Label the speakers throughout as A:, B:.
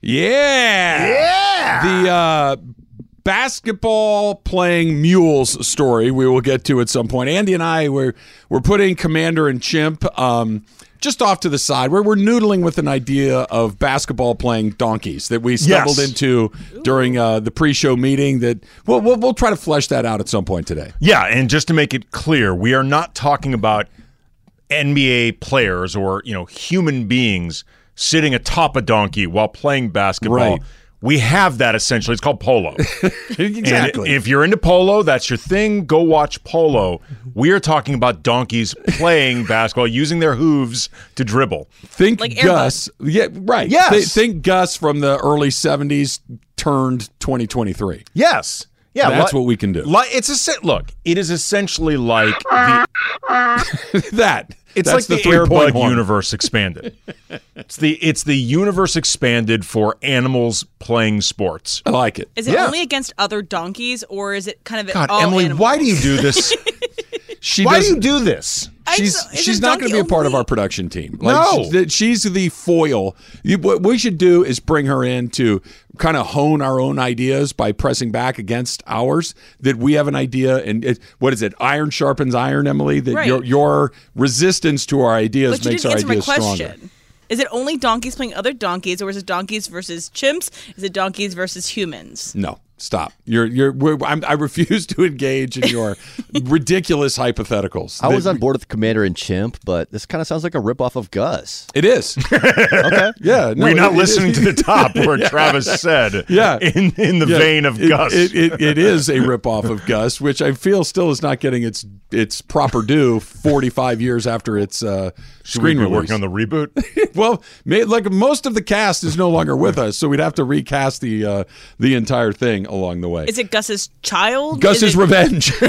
A: Yeah. Yeah. The uh, basketball playing mules story we will get to at some point. Andy and I were we're putting Commander and Chimp um, just off to the side where we're noodling with an idea of basketball playing donkeys that we stumbled
B: Yes.
A: into during uh, the pre-show meeting that we'll, we'll we'll try to flesh that out at some point today.
B: Yeah, and just to make it clear, we are not talking about NBA players or you know human beings sitting atop a donkey while playing basketball.
A: Right.
B: We have that essentially. It's called polo.
A: exactly.
B: And if you're into polo, that's your thing. Go watch polo. We are talking about donkeys playing basketball, using their hooves to dribble.
A: Think
C: Like Air
A: Gus. Yeah, right.
B: Yes.
A: Thi- think Gus from the early 70s turned 2023.
B: Yes. Yeah,
A: That's
B: li-
A: what we can do.
B: Like it's a se- look. It is essentially like the
A: that.
B: It's
A: That's
B: like the,
A: three-point
B: Airbud universe expanded. it's the it's the universe expanded for animals playing sports.
A: I like it.
C: Is it
B: Yeah.
C: only against other donkeys, or is it kind of
B: God,
C: all
B: Emily,
C: animals?
B: why do you do this?
A: She
B: why do you do this?
A: She's
C: is
A: she's not going to be a part of our production team. Like,
B: No.
A: she's, the foil. You, what we should do is bring her in to kind of hone our own ideas by pressing back against ours. That we have an idea, and it, what is it? Iron sharpens iron, Emily. That
C: Right.
A: your your resistance to our ideas
C: But
A: makes our ideas stronger.
C: Is it only donkeys playing other donkeys, or is it donkeys versus chimps? Is it donkeys versus humans?
A: No, stop. You're you're. We're, I'm, I refuse to engage in your ridiculous hypotheticals.
D: I was on board with Commander and Chimp, but this kind of sounds like a ripoff of Gus.
A: It is.
D: Okay.
A: Yeah. no,
B: We're not
A: it- it
B: listening
A: is.
B: to the top where Travis said,
A: Yeah.
B: in in the
A: Yeah,
B: vein of
A: it-
B: Gus.
A: It, it, it is a ripoff of Gus, which I feel still is not getting its its proper due 45 years after its uh,
B: Should we
A: screen
B: be
A: release.
B: working on the reboot?
A: well, may, like most of the cast is no longer with us, so we'd have to recast the uh, the entire thing along the way.
C: Is it Gus's child?
A: Gus's
C: Is it-
A: revenge.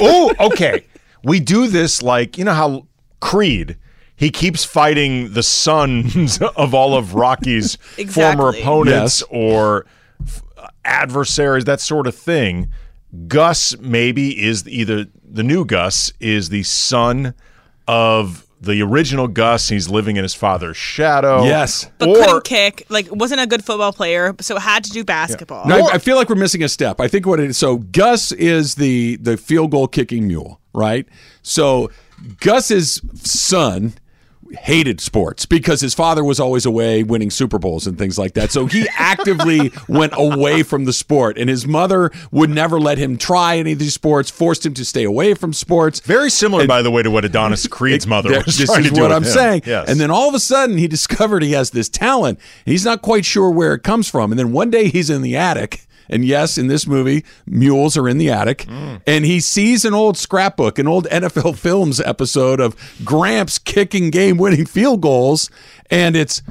B: oh, okay. We do this like you know how Creed. He keeps fighting the sons of all of Rocky's former opponents
A: Yes.
B: or f- adversaries, that sort of thing. Gus maybe is either the new Gus is the son of the original Gus. He's living in his father's shadow.
A: Yes.
C: But
B: or
C: couldn't kick. Like wasn't a good football player, so had to do basketball.
A: No, I, I feel like we're missing a step. I think what it is. So Gus is the the field goal kicking mule, right? So Gus's son hated sports because his father was always away winning Super Bowls and things like that. So he actively went away from the sport, and his mother would never let him try any of these sports, forced him to stay away from sports.
B: very similar, and, by the way, to what Adonis Creed's mother
A: That-
B: was
A: this
B: trying
A: is
B: to do
A: what I'm
B: him.
A: saying.
B: Yes.
A: And then all of a sudden, he discovered he has this talent. He's not quite sure where it comes from. And then one day, he's in the attic. And yes, in this movie, mules are in the attic.
B: Mm.
A: And he sees an old scrapbook, an old NFL Films episode of Gramps kicking game winning field goals. And it's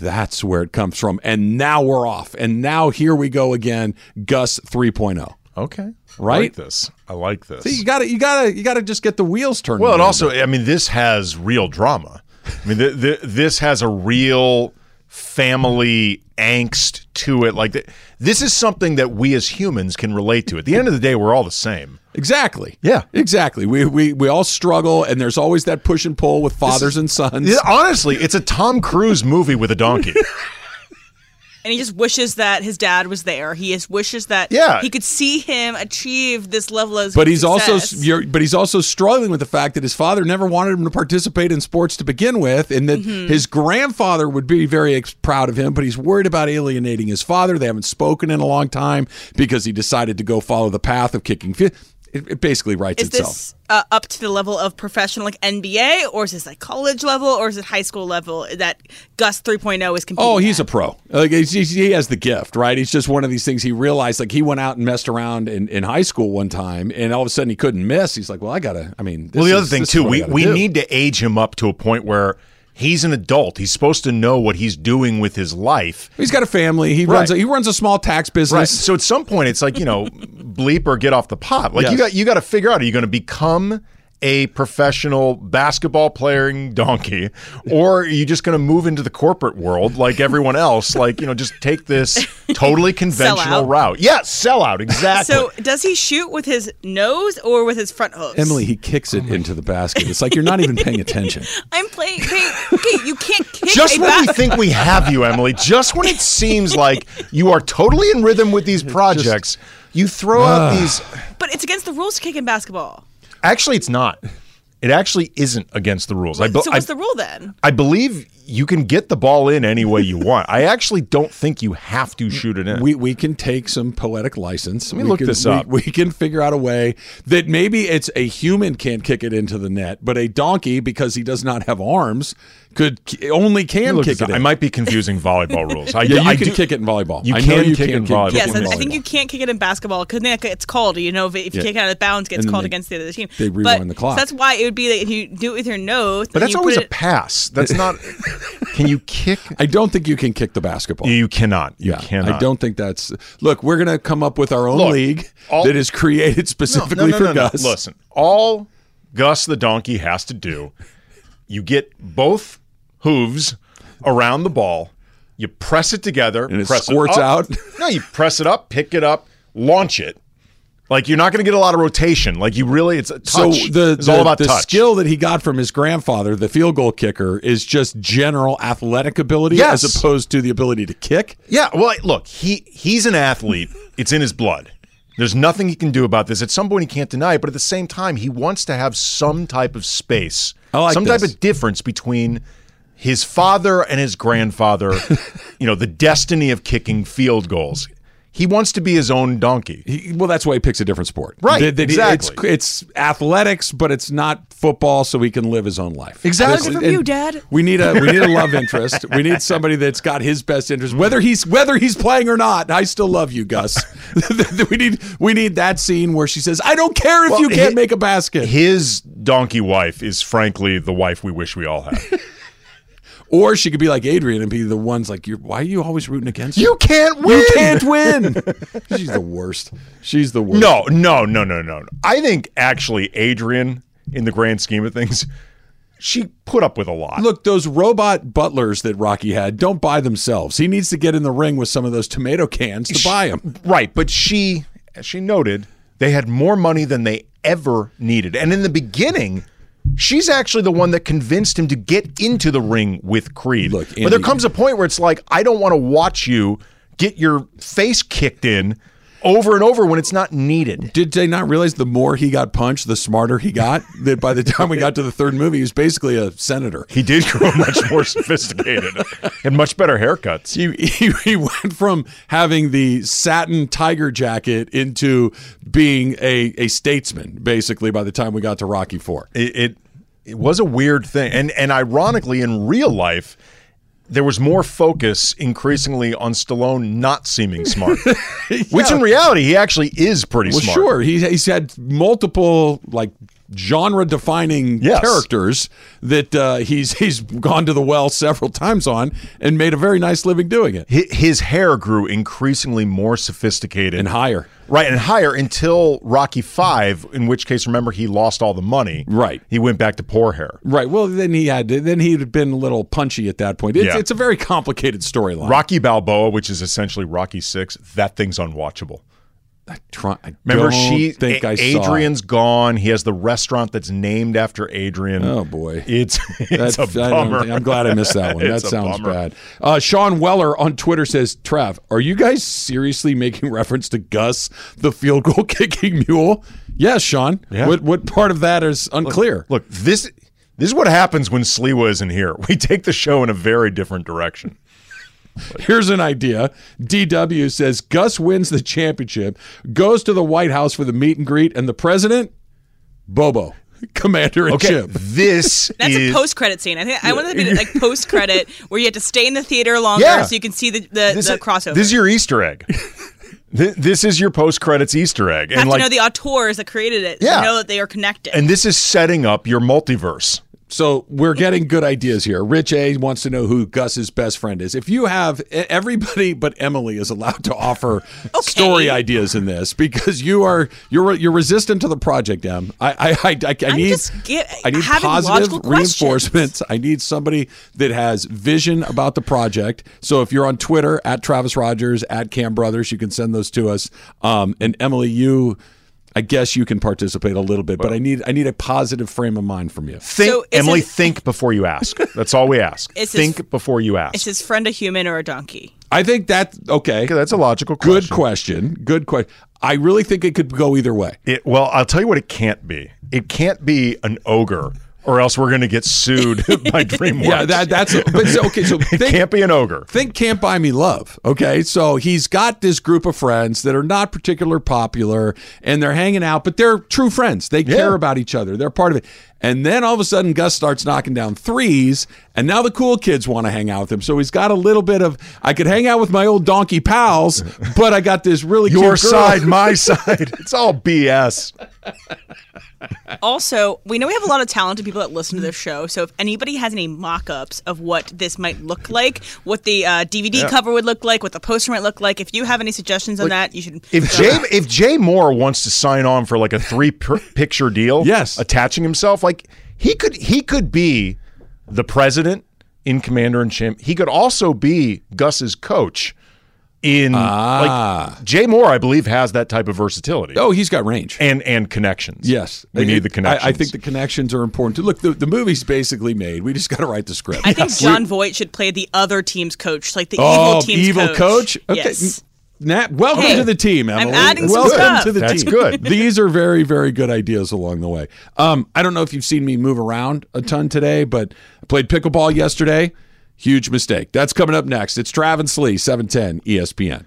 A: that's where it comes from. And now we're off. And now here we go again, Gus 3.0.
B: Okay. I
A: Right?
B: like this. I like this.
A: See, you gotta, you gotta, you gotta just get the wheels turning.
B: well, and also. I mean, this has real drama. I mean, th- th- this has a real family angst to it. Like, th- this is something that we as humans can relate to. At the end of the day, we're all the same.
A: Exactly.
B: Yeah.
A: Exactly. We, we we all struggle, and there's always that push and pull with fathers and sons.
B: Yeah, honestly, it's a Tom Cruise movie with a donkey.
C: and he just wishes that his dad was there. He just wishes that
B: Yeah.
C: he could see him achieve this level of
A: But he's also
C: success.
A: but he's also struggling with the fact that his father never wanted him to participate in sports to begin with, and that
C: Mm-hmm.
A: his grandfather would be very proud of him, but he's worried about alienating his father. They haven't spoken in a long time because he decided to go follow the path of kicking. Fi- it, it basically writes
C: Is
A: itself.
C: this uh, up to the level of professional, like NBA, or is this like college level, or is it high school level that Gus 3.0 is competing?
A: Oh, he's a pro. Like he's, he's- he has the gift, right? He's just one of these things. He realized, like he went out and messed around in, in high school one time, and all of a sudden he couldn't miss. He's like, well, I gotta. I mean, this
B: well, the
A: is-
B: other thing too, we we
A: do.
B: need to age him up to a point where he's an adult. He's supposed to know what he's doing with his life.
A: He's got a family. He runs. A, he runs a small tax
B: Right.
A: business.
B: So at some point, it's like you know, bleep or get off the pot. Like you got you got to figure out: are you going to become a professional basketball playing donkey, or are you just going to move into the corporate world like everyone else? Like, you know, just take this totally conventional
C: out.
B: route. Yeah, sell out. Exactly.
C: So does he shoot with his nose or with his front hooves?
A: Emily, he kicks
B: Oh
A: it into the basket. It's like you're not even paying attention.
C: I'm playing. Okay, okay, you can't kick
B: just
C: a
B: when we think we have you, Emily, just when it seems like you are totally in rhythm with these projects, you throw out these.
C: But it's against the rules to kick in basketball.
B: Actually, it's not. It actually isn't against the rules. I, be-
C: So what's
B: I-
C: the rule then?
B: I believe you can get the ball in any way you want. I actually don't think you have to shoot it in.
A: We we can take some poetic license. Let
B: me
A: we
B: look
A: can,
B: this
A: we-
B: up.
A: We, can figure out a way that maybe it's a human can't kick it into the net, but a donkey because he does not have arms could only can
B: Look
A: kick it. in.
B: I might be confusing volleyball rules. I,
A: Yeah, you
B: I
A: can
B: do-
A: kick it in volleyball.
B: You
A: I know
B: can
A: you
B: kick
A: can
B: in volleyball.
C: Yes,
A: in
C: I, I think
A: volleyball.
C: you can't kick it in basketball because it's called. You know, if, if you
A: Yeah.
C: kick it out of bounds, it gets called
A: they-
C: against the other team.
A: they
C: But-
A: rewind the clock.
C: So that's why it would be that if you do it with your nose,
B: But that's
C: you
B: always
C: put
B: a pass. That's not. can you kick?
A: I don't think you can kick the basketball.
B: You cannot. You
A: yeah,
B: cannot.
A: I don't think that's. Look, we're gonna come up with our own
B: Look,
A: league
B: all-
A: that is created specifically
B: no, no,
A: for
B: no, no.
A: Gus.
B: Listen, all Gus the donkey has to do, you get both hooves around the ball, you press it together,
A: And it squirts out?
B: No, you press it up, pick it up, launch it. Like you're not going to get a lot of rotation. Like you really, it's a touch.
A: So the
B: it's
A: the,
B: all about
A: the
B: touch.
A: skill that he got from his grandfather, the field goal kicker, is just general athletic ability
B: Yes.
A: as opposed to the ability to kick.
B: Yeah, well, look, he he's an athlete. It's in his blood. There's nothing he can do about this. At some point, he can't deny it, but at the same time, he wants to have some type of space,
A: I like
B: some
A: this.
B: type of difference between his father and his grandfather. you know, the destiny of kicking field goals. He wants to be his own donkey.
A: He, well, that's why he picks a different sport.
B: Right,
A: That- that he-
B: exactly.
A: It's, it's athletics, but it's not football, so he can live his own life.
B: Exactly.
A: This-
C: From you, Dad.
A: We need a we need a love interest. We need somebody that's got his best interest, whether he's whether he's playing or not. I still love you, Gus. we need we need that scene where she says, "I don't care if
B: Well,
A: you can't
B: he-
A: make a basket."
B: His donkey wife is frankly the wife we wish we all had.
A: Or she could be like Adrian and be the ones like, You're, "Why are you always rooting against
B: you can't win.
A: You can't win." She's the worst. She's the worst.
B: No, no, no, no, no. I think actually Adrian, in the grand scheme of things, she put up with a lot.
A: Look, those robot butlers that Rocky had don't buy themselves. He needs to get in the ring with some of those tomato cans to buy them.
B: Right, but she, as she noted, they had more money than they ever needed. And in the beginning, she's actually the one that convinced him to get into the ring with Creed.
A: Look,
B: but there comes a point where it's like, I don't want to watch you get your face kicked in over and over when it's not needed.
A: Did they not realize the more he got punched, the smarter he got? That by the time we got to the third movie, he was basically a senator.
B: He did grow much more sophisticated and much better haircuts.
A: He, he, he went from having the satin tiger jacket into being a, a statesman, basically, by the time we got to Rocky Four.
B: it, it it was a weird thing and and ironically in real life there was more focus increasingly on Stallone not seeming smart which in reality he actually is pretty
A: Well,
B: smart
A: sure. He, he's had multiple like genre defining
B: Yes.
A: characters that uh, he's he's gone to the well several times on and made a very nice living doing it
B: his hair grew increasingly more sophisticated
A: and higher.
B: right and higher until Rocky 5 in which case remember he lost all the money
A: Right.
B: he went back to poor hair
A: Right. Well, then he had then he'd been a little punchy at that point. It's,
B: Yeah.
A: it's a very complicated storyline.
B: Rocky Balboa which is essentially Rocky 6 that thing's unwatchable
A: Try, I
B: Remember,
A: don't
B: she
A: think
B: A-
A: I.
B: Adrian's gone. He has the restaurant that's named after Adrian.
A: Oh boy.
B: it's it's
A: That's-
B: a
A: I
B: bummer.
A: think- I'm glad I missed that one. that sounds
B: bummer.
A: bad. Uh, Sean Weller on Twitter says, "Trav, are you guys seriously making reference to Gus, the field goal kicking mule?" Yes, Sean.
B: Yeah.
A: What what part of that is unclear?
B: Look, this this is what happens when Sliwa isn't here. We take the show in a very different direction.
A: Here's an idea. DW says Gus wins the championship, goes to the White House for the meet and greet, and the president, Bobo, commander in
B: Okay,
A: chief.
B: this
C: That's
B: is
C: a post-credit scene. I think I want it to be like post-credit where you have to stay in the theater longer
B: Yeah.
C: so you can see the the,
B: this
C: the
B: is,
C: crossover.
B: This is your Easter egg. This is your post credits Easter egg,
C: you have
B: and
C: to
B: like,
C: know the auteurs that created it.
B: Yeah.
C: To know that they are connected.
B: and this is setting up your multiverse.
A: So we're getting good ideas here. Rich A wants to know who Gus's best friend is. If you have everybody but Emily is allowed to offer story ideas in this because you are you're you're resistant to the project. Em, I I I, I, I need
C: just get-
A: I need positive reinforcements. I need somebody that has vision about the project. So if you're on Twitter at Travis Rogers at Cam Brothers, you can send those to us. Um, and Emily, you. I guess you can participate a little bit, but I need I need a positive frame of mind from you.
B: Think,
C: So
B: Emily,
C: it-
B: think before you ask. That's all we ask.
C: Is this-
B: think before you ask.
C: Is his friend a human or a donkey?
A: I think that okay.
B: Okay, that's a logical
A: Good
B: question.
A: question. Good question. I really think it could go either way.
B: It, well, I'll tell you what it can't be. It can't be an ogre, or else we're going to get sued by DreamWorks.
A: Yeah, that that's but so, okay. So think,
B: can't be an ogre.
A: think can't buy me love. Okay, so he's got this group of friends that are not particularly popular, and they're hanging out, but they're true friends. They care
B: Yeah.
A: about each other. They're part of it. And then all of a sudden, Gus starts knocking down threes, and now the cool kids want to hang out with him. So he's got a little bit of I could hang out with my old donkey pals, but I got this really
B: Your
A: cute girl.
B: side, my side. It's all BS.
C: Also, we know we have a lot of talented people that listen to this show. So if anybody has any mock-ups of what this might look like, what the uh, DVD cover would look like, what the poster might look like, if you have any suggestions on that, you should.
B: If Jay if Jay Mohr wants to sign on for like a three per- picture deal,
A: Yes.
B: attaching himself, like he could he could be the president in Commander in Chief. He could also be Gus's coach. In
A: Ah.
B: like Jay Mohr, I believe has that type of versatility
A: Oh, he's got range.
B: and and connections.
A: Yes,
B: we
A: It-
B: need the
A: I-
B: connections.
A: I, think the connections are important too. Look, the, the movie's basically made. We just got to write the script.
C: I think Jon Voight should play the other team's coach, like the
A: oh,
C: evil team's
A: evil coach. Okay,
C: Yes.
A: Nat, welcome
C: Hey,
A: to the team,
C: I'm
A: Emily.
C: adding some
A: welcome
C: stuff.
A: to the
B: That's
A: team.
B: That's good.
A: These are very, very good ideas along the way. Um, I don't know if you've seen me move around a ton today, but I played pickleball yesterday. Huge mistake. That's coming up next. It's Travis Lee, E 710 ESPN.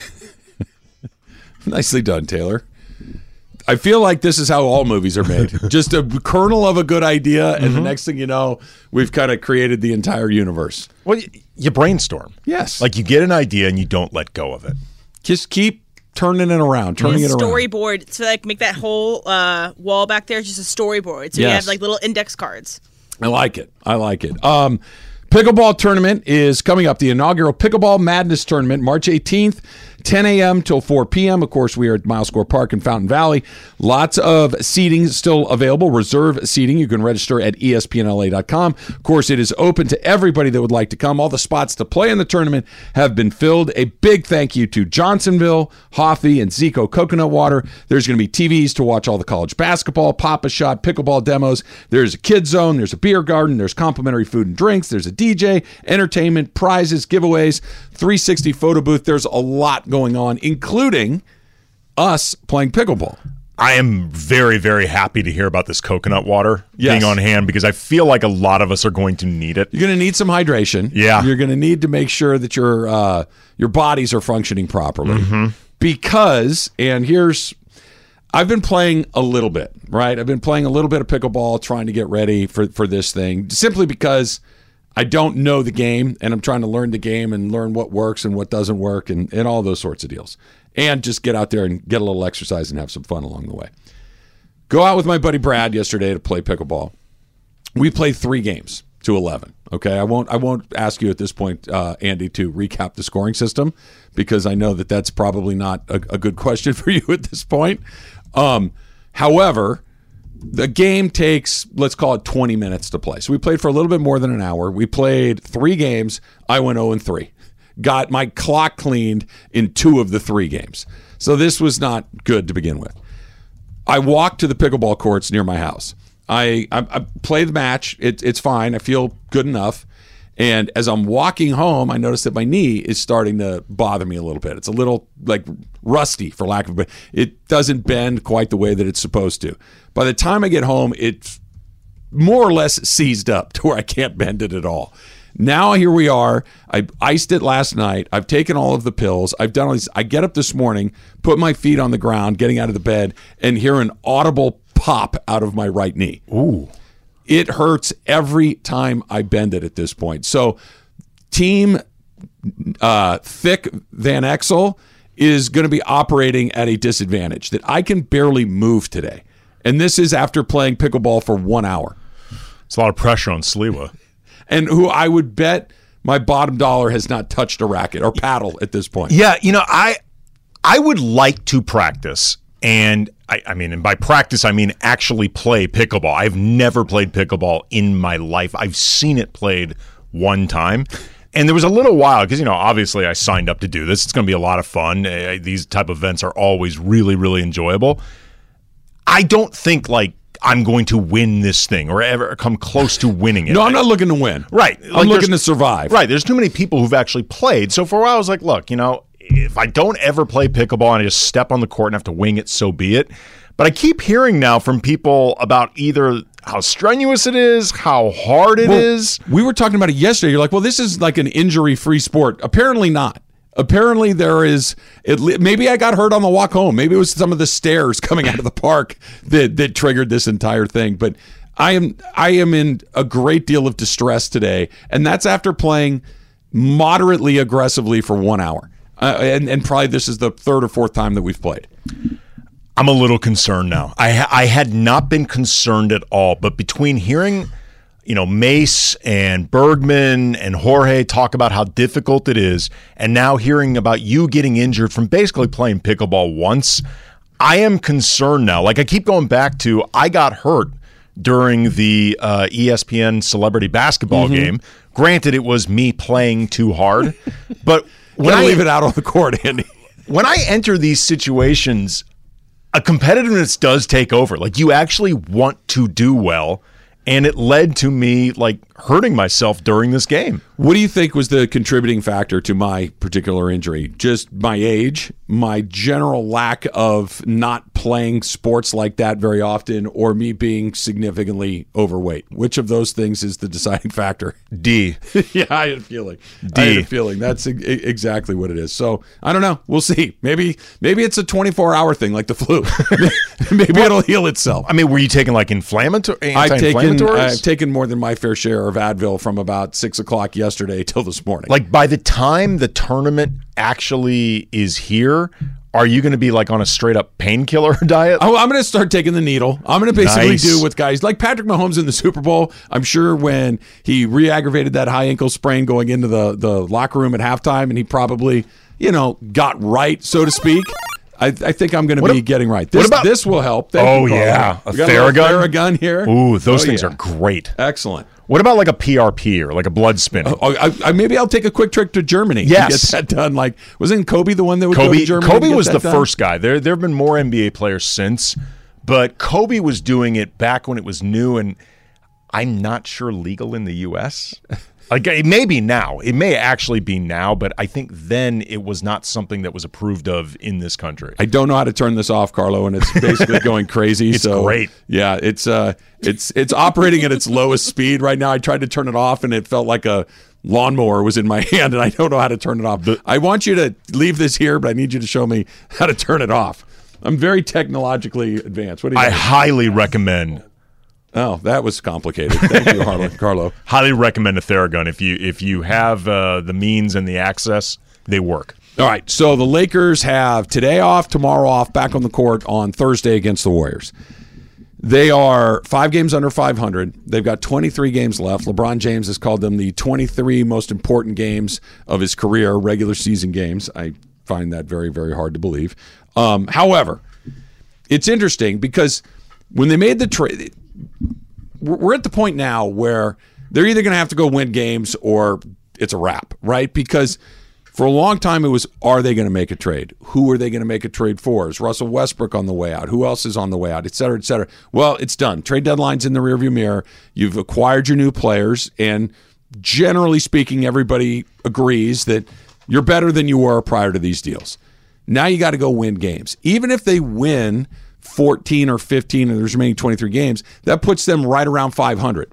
A: Nicely done, Taylor. I feel like this is how all movies are made. Just a kernel of a good idea, and
B: Mm-hmm.
A: the next thing you know, we've kind of created the entire universe.
B: well, y- you brainstorm.
A: Yes.
B: like you get an idea and you don't let go of it.
A: Just keep turning it around, turning it around.
C: storyboard to like make that whole uh, wall back there just a storyboard. So you have like little index cards.
A: I like it. I like it. Um, pickleball tournament is coming up. The inaugural Pickleball Madness tournament, March 18th, 10 a.m. till 4 p.m. Of course, we are at Mile Square Park in Fountain Valley. Lots of seating still available, reserve seating. You can register at espnla.com. Of course, it is open to everybody that would like to come. All the spots to play in the tournament have been filled. A big thank you to Johnsonville, Hoffy, and Zico Coconut Water. There's going to be TVs to watch all the college basketball, Pop-A-Shot, pickleball demos. There's a kid zone. There's a beer garden. There's complimentary food and drinks. There's a DJ, entertainment, prizes, giveaways, 360 photo booth. There's a lot going on, including us playing pickleball.
B: I am very, very happy to hear about this coconut water
A: Yes.
B: being on hand because I feel like a lot of us are going to need it.
A: You're going to need some hydration.
B: Yeah.
A: You're going to need to make sure that your uh, your bodies are functioning properly. Because, and here's, I've been playing a little bit, right? I've been playing a little bit of pickleball, trying to get ready for for this thing, simply because I don't know the game, and I'm trying to learn the game and learn what works and what doesn't work, and and all those sorts of deals, and just get out there and get a little exercise and have some fun along the way. Go out with my buddy Brad yesterday to play pickleball. We played three games to 11 okay? I won't i won't ask you at this point uh, andy to recap the scoring system because i know that that's probably not a, a good question for you at this point. Um, however the game takes let's call it 20 minutes to play. So we played for a little bit more than an hour. We played 3 games. I went 0 and 3. Got my clock cleaned in 2 of the 3 games. So this was not good to begin with. I walk to the pickleball courts near my house. I, I, I play the match. It, it's fine. I feel good enough. And as I'm walking home, I notice that my knee is starting to bother me a little bit. It's a little like rusty, for lack of a better. It doesn't bend quite the way that it's supposed to. By the time I get home, it's more or less seized up to where I can't bend it at all. Now here we are. I iced it last night. I've taken all of the pills. I've done all these. I get up this morning, put my feet on the ground, getting out of the bed, and hear an audible pop out of my right knee.
B: Ooh.
A: It hurts every time I bend it at this point. So, team uh, thick Van Exel is going to be operating at a disadvantage that I can barely move today. And this is after playing pickleball for one hour.
B: It's a lot of pressure on Sliwa.
A: And who I would bet my bottom dollar has not touched a racket or paddle at this point.
B: Yeah, you know, I I would like to practice and I, I, mean, and by practice, I mean actually play pickleball. I've never played pickleball in my life. I've seen it played one time. And there was a little while because, you know, obviously I signed up to do this. It's going to be a lot of fun. Uh, these type of events are always really, really enjoyable. I don't think like I'm going to win this thing or ever come close to winning it.
A: no, I'm not looking to win.
B: Right.
A: I'm like looking to survive.
B: Right. There's too many people who've actually played. So for a while, I was like, look, you know, if I don't ever play pickleball and I just step on the court and have to wing it, so be it. But I keep hearing now from people about either how strenuous it is, how hard it
A: well,
B: is.
A: We were talking about it yesterday. You're like, well, this is like an injury free sport. Apparently not. Apparently there is. It, maybe I got hurt on the walk home. Maybe it was some of the stairs coming out of the park that that triggered this entire thing. But I am I am in a great deal of distress today, and that's after playing moderately aggressively for one hour. Uh, and, and probably this is the third or fourth time that we've played.
B: I'm a little concerned now. I ha- I had not been concerned at all, but between hearing, you know, Mace and Bergman and Jorge talk about how difficult it is, and now hearing about you getting injured from basically playing pickleball once, I am concerned now. Like I keep going back to, I got hurt during the uh, ESPN celebrity basketball mm-hmm. game. Granted, it was me playing too hard, but
A: when I leave it out on the court, Andy.
B: When I enter these situations, a competitiveness does take over. Like you actually want to do well and it led to me like hurting myself during this game.
A: What do you think was the contributing factor to my particular injury? Just my age, my general lack of not playing sports like that very often, or me being significantly overweight? Which of those things is the deciding factor?
B: D.
A: yeah, I had a feeling.
B: D.
A: I had a feeling. That's exactly what it is. So I don't know. We'll see. Maybe maybe it's a 24 hour thing like the flu. maybe it'll heal itself.
B: I mean, were you taking like inflammatory?
A: I've taken I've taken more than my fair share of Advil from about six o'clock yesterday till this morning.
B: Like by the time the tournament actually is here, are you going to be like on a straight up painkiller diet?
A: Oh, I'm going to start taking the needle. I'm going to basically nice. do with guys like Patrick Mahomes in the Super Bowl. I'm sure when he re-aggravated that high ankle sprain going into the the locker room at halftime, and he probably you know got right, so to speak. I, I think I'm going to be getting right. This, about, this will help.
B: Thank oh, yeah.
A: A Theragun? Theragun here.
B: Ooh, those oh, things yeah. are great.
A: Excellent.
B: What about like a PRP or like a blood spinning?
A: Oh, I, I, maybe I'll take a quick trip to Germany.
B: Yes,
A: to get that done. Like, wasn't Kobe the one that would
B: Kobe?
A: go to Germany?
B: Kobe was the
A: done?
B: first guy. There, there have been more NBA players since, but Kobe was doing it back when it was new, and I'm not sure legal in the U.S. Like it may be now. It may actually be now, but I think then it was not something that was approved of in this country.
A: I don't know how to turn this off, Carlo, and it's basically going crazy.
B: it's
A: so
B: great.
A: Yeah, it's uh it's it's operating at its lowest speed right now. I tried to turn it off and it felt like a lawnmower was in my hand and I don't know how to turn it off. I want you to leave this here, but I need you to show me how to turn it off. I'm very technologically advanced. What do you
B: I
A: think?
B: highly recommend
A: Oh, that was complicated. Thank you, Harlan, Carlo.
B: Highly recommend a Theragun if you if you have uh, the means and the access. They work.
A: All right. So the Lakers have today off, tomorrow off, back on the court on Thursday against the Warriors. They are five games under 500. They've got 23 games left. LeBron James has called them the 23 most important games of his career, regular season games. I find that very, very hard to believe. Um, however, it's interesting because when they made the trade, we're at the point now where they're either going to have to go win games or it's a wrap, right? Because for a long time it was, are they going to make a trade? Who are they going to make a trade for? Is Russell Westbrook on the way out? Who else is on the way out? Et cetera, et cetera. Well, it's done. Trade deadline's in the rearview mirror. You've acquired your new players, and generally speaking, everybody agrees that you're better than you were prior to these deals. Now you got to go win games. Even if they win 14 or 15 and there's remaining 23 games, that puts them right around 500.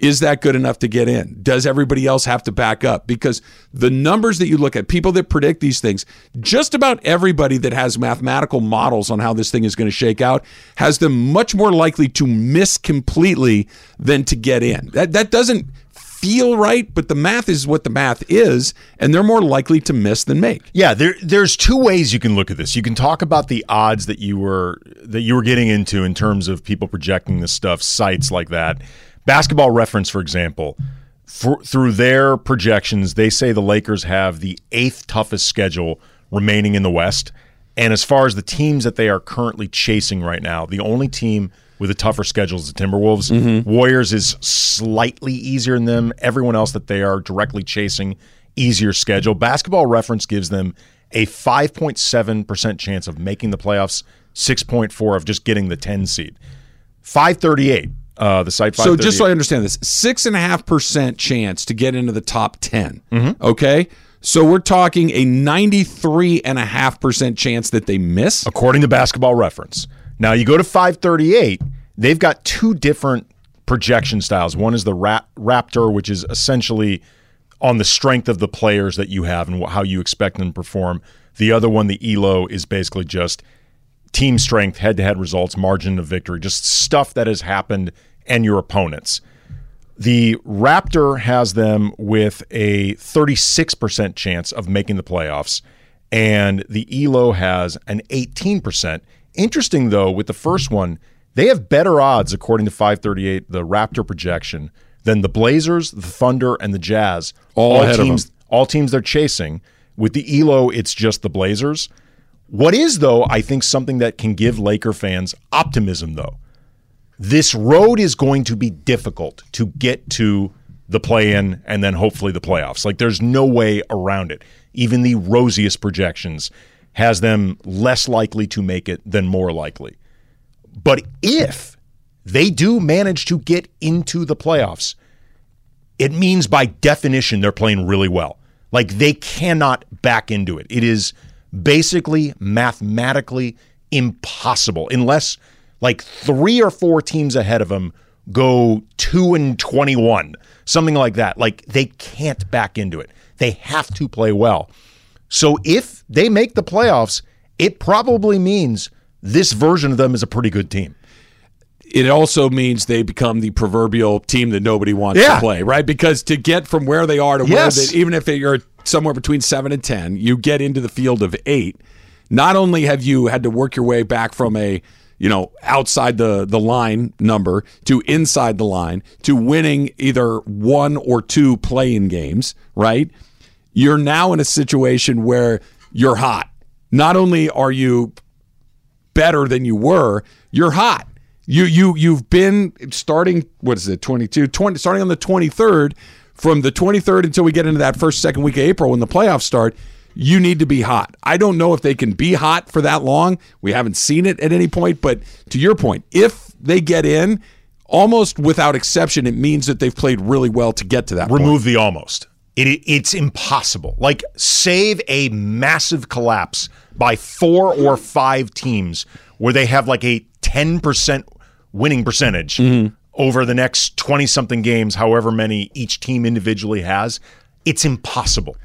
A: Is that good enough to get in? Does everybody else have to back up? Because the numbers that you look at, people that predict these things, just about everybody that has mathematical models on how this thing is going to shake out has them much more likely to miss completely than to get in. That that doesn't feel right, but the math is what the math is, and they're more likely to miss than make.
B: Yeah, there there's two ways you can look at this. You can talk about the odds that you were that you were getting into in terms of people projecting this stuff, sites like that. Basketball Reference, for example, for, through their projections, they say the Lakers have the eighth toughest schedule remaining in the West. And as far as the teams that they are currently chasing right now, the only team with a tougher schedule is the Timberwolves. Warriors is slightly easier than them. Everyone else that they are directly chasing, easier schedule. Basketball Reference gives them a 5.7% chance of making the playoffs, 6.4 of just getting the 10 seed. 538, uh, the site
A: So just so I understand this, six and a half percent chance to get into the top 10
B: Mm-hmm.
A: Okay, so we're talking a ninety-three and a half percent chance that they miss.
B: according to Basketball Reference. Now you go to 538, they've got two different projection styles. One is the Rap- Raptor, which is essentially on the strength of the players that you have and wh- how you expect them to perform. The other one, the ELO, is basically just team strength, head to head results, margin of victory, just stuff that has happened and your opponents. The Raptor has them with a 36% chance of making the playoffs, and the ELO has an 18%. Interesting, though, with the first one, they have better odds, according to 538, the Raptor projection, than the Blazers, the Thunder, and the Jazz.
A: All of
B: teams, all teams they're chasing. With the ELO, it's just the Blazers. What is, though, I think something that can give Laker fans optimism, though. This road is going to be difficult to get to the play in and then hopefully the playoffs. Like there's no way around it. Even the rosiest projections has them less likely to make it than more likely. But if they do manage to get into the playoffs, it means by definition they're playing really well. Like they cannot back into it. It is basically mathematically impossible unless like three or four teams ahead of them go 2 and 21, something like that. Like they can't back into it. They have to play well. So if they make the playoffs, it probably means this version of them is a pretty good team.
A: It also means they become the proverbial team that nobody wants
B: Yeah.
A: to play, right? Because to get from where they are to
B: Yes.
A: where they, even if you're somewhere between seven and ten, you get into the field of eight. Not only have you had to work your way back from a you know outside the the line number to inside the line to winning either one or two playing games, right? You're now in a situation where you're hot. Not only are you better than you were, you're hot. You you you've been starting what is it 22 20 starting on the 23rd from the 23rd until we get into that first second week of April when the playoffs start. You need to be hot. I don't know if they can be hot for that long. We haven't seen it at any point, but to your point, if they get in, almost without exception, it means that they've played really well to get to that point.
B: remove the almost. It, it's impossible. Like save a massive collapse by four or five teams where they have like a 10% winning percentage
A: Mm-hmm.
B: over the next 20 something games, however many each team individually has. It's impossible.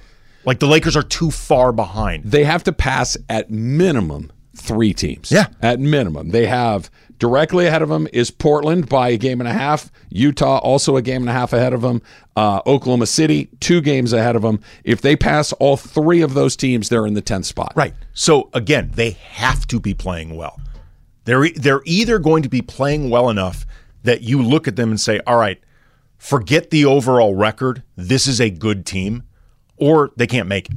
B: Like the Lakers are too far behind.
A: they have to pass at minimum three teams.
B: Yeah.
A: At minimum. They have directly ahead of them is Portland by a game and a half. Utah also a game and a half ahead of them. Uh, Oklahoma City, two games ahead of them. If they pass all three of those teams, they're in the 10th spot.
B: Right. So again, they have to be playing well. They're they're either going to be playing well enough that you look at them and say, "All right, forget the overall record. This is a good team," or they can't make it.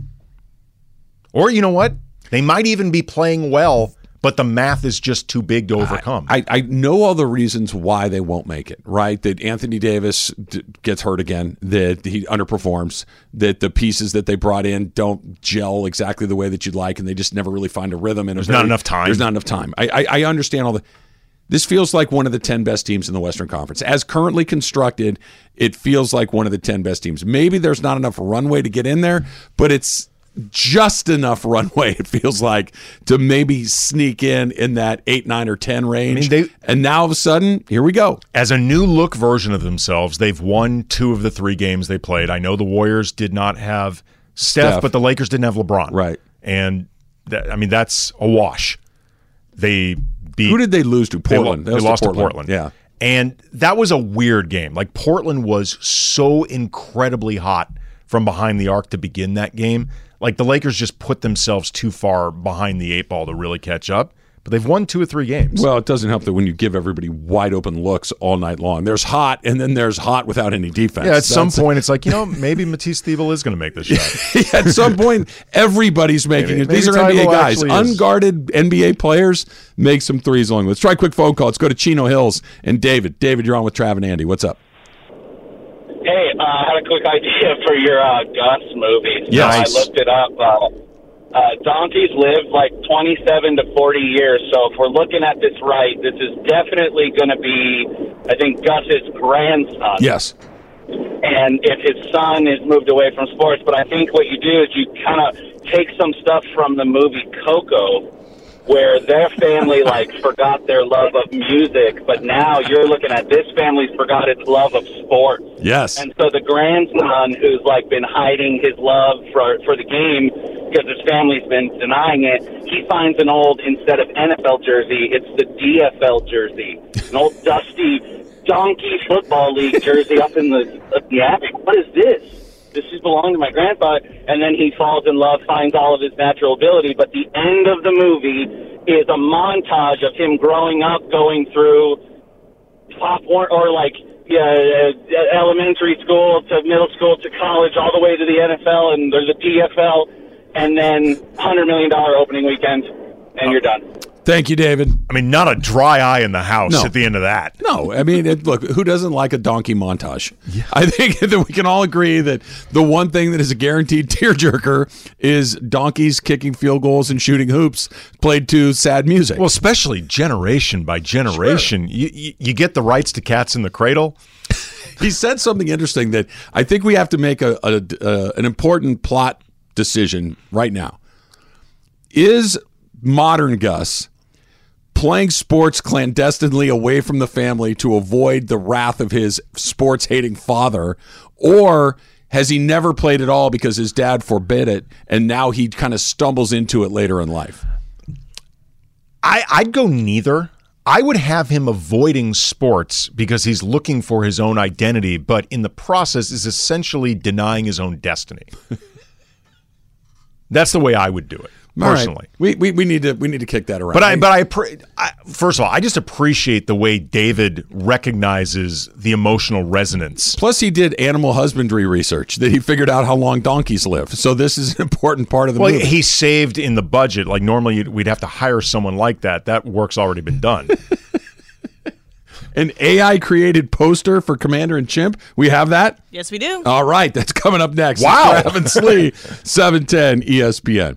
B: Or you know what? They might even be playing well, but the math is just too big to overcome.
A: I, I know all the reasons why they won't make it, right? That Anthony Davis d- gets hurt again, that he underperforms, that the pieces that they brought in don't gel exactly the way that you'd like, and they just never really find a rhythm. And
B: There's not enough time.
A: There's not enough time. I, I, I understand all the. This feels like one of the 10 best teams in the Western Conference. As currently constructed, it feels like one of the 10 best teams. Maybe there's not enough runway to get in there, but it's just enough runway, it feels like, to maybe sneak in in that 8, 9, or 10 range.
B: they-
A: and now all of a sudden, here we go.
B: As a new look version of themselves, they've won two of the three games they played. I know the Warriors did not have Steph,
A: Steph.
B: but the Lakers didn't have LeBron.
A: Right.
B: And that, I mean, that's a wash. They beat
A: Who did they lose to?
B: They
A: Portland.
B: They,
A: was
B: lost to Portland.
A: Yeah.
B: And that was a weird game. Like Portland was so incredibly hot from behind the arc to begin that game. Like the Lakers just put themselves too far behind the eight ball to really catch up. But they've won two or three games.
A: Well, it doesn't help that when you give everybody wide open looks all night long, there's hot, and then there's hot without any defense.
B: yeah, at some
A: That's-
B: point it's like, you know, maybe Matisse Thybulle is going to make this shot.
A: at some point, everybody's making
B: Maybe-
A: it. These are
B: maybe
A: NBA guys.
B: is.
A: Unguarded NBA players make some threes along. Let's try a quick phone call. Let's go to Chino Hills and David. David, you're on with Trav and Andy. What's up?
E: Uh, I had a quick idea for your uh, Gus movie. So
A: Yes.
E: I looked it up. Uh, uh, donkeys live like 27 to 40 years. So if we're looking at this right, this is definitely going to be, I think, Gus's grandson.
A: Yes.
E: And if his son is moved away from sports, but I think what you do is you kind of take some stuff from the movie Coco, where their family like forgot their love of music, but now you're looking at this family's forgot its love of sports.
A: Yes.
E: And so the grandson, who's like been hiding his love for for the game because his family's been denying it, he finds an old instead of NFL jersey, it's the DFL jersey, an old dusty donkey football league jersey up in the up the attic. What is this? This is belonging to my grandfather. And then he falls in love, finds all of his natural ability. But the end of the movie is a montage of him growing up, going through top one or like yeah, uh, elementary school to middle school to college, all the way to the NFL and there's a DFL, and then hundred million dollar opening weekend, and you're done.
A: Thank you, David.
B: I mean, not a dry eye in the house
A: No.
B: at the end of that.
A: No, I mean, it, look, who doesn't like a donkey montage? I think that we can all agree that the one thing that is a guaranteed tearjerker is donkeys kicking field goals and shooting hoops played to sad music.
B: Well, especially generation by generation. You, you, you get the rights to Cats in the Cradle.
A: he said something interesting that I think we have to make a, a, a an important plot decision right now. Is modern Gus playing sports clandestinely away from the family to avoid the wrath of his sports hating father, or has he never played at all because his dad forbid it, and now he kind of stumbles into it later in life?
B: I, I'd go neither. I would have him avoiding sports because he's looking for his own identity, but in the process is essentially denying his own destiny. That's the way I would do it
A: All right.
B: personally.
A: we, we we need to we need to kick that around.
B: But I, but I, appre- I, first of all, I just appreciate the way David recognizes the emotional resonance.
A: Plus, he did animal husbandry research that he figured out how long donkeys live. So this is an important part of the
B: Well,
A: movie.
B: he saved in the budget. Like normally, we'd have to hire someone like that. That work's already been done.
A: An AI created poster for Commander and Chimp. We have that.
C: Yes, we do.
A: All right, that's coming up next.
B: Wow.
A: Travis Lee, seven ten E ESPN.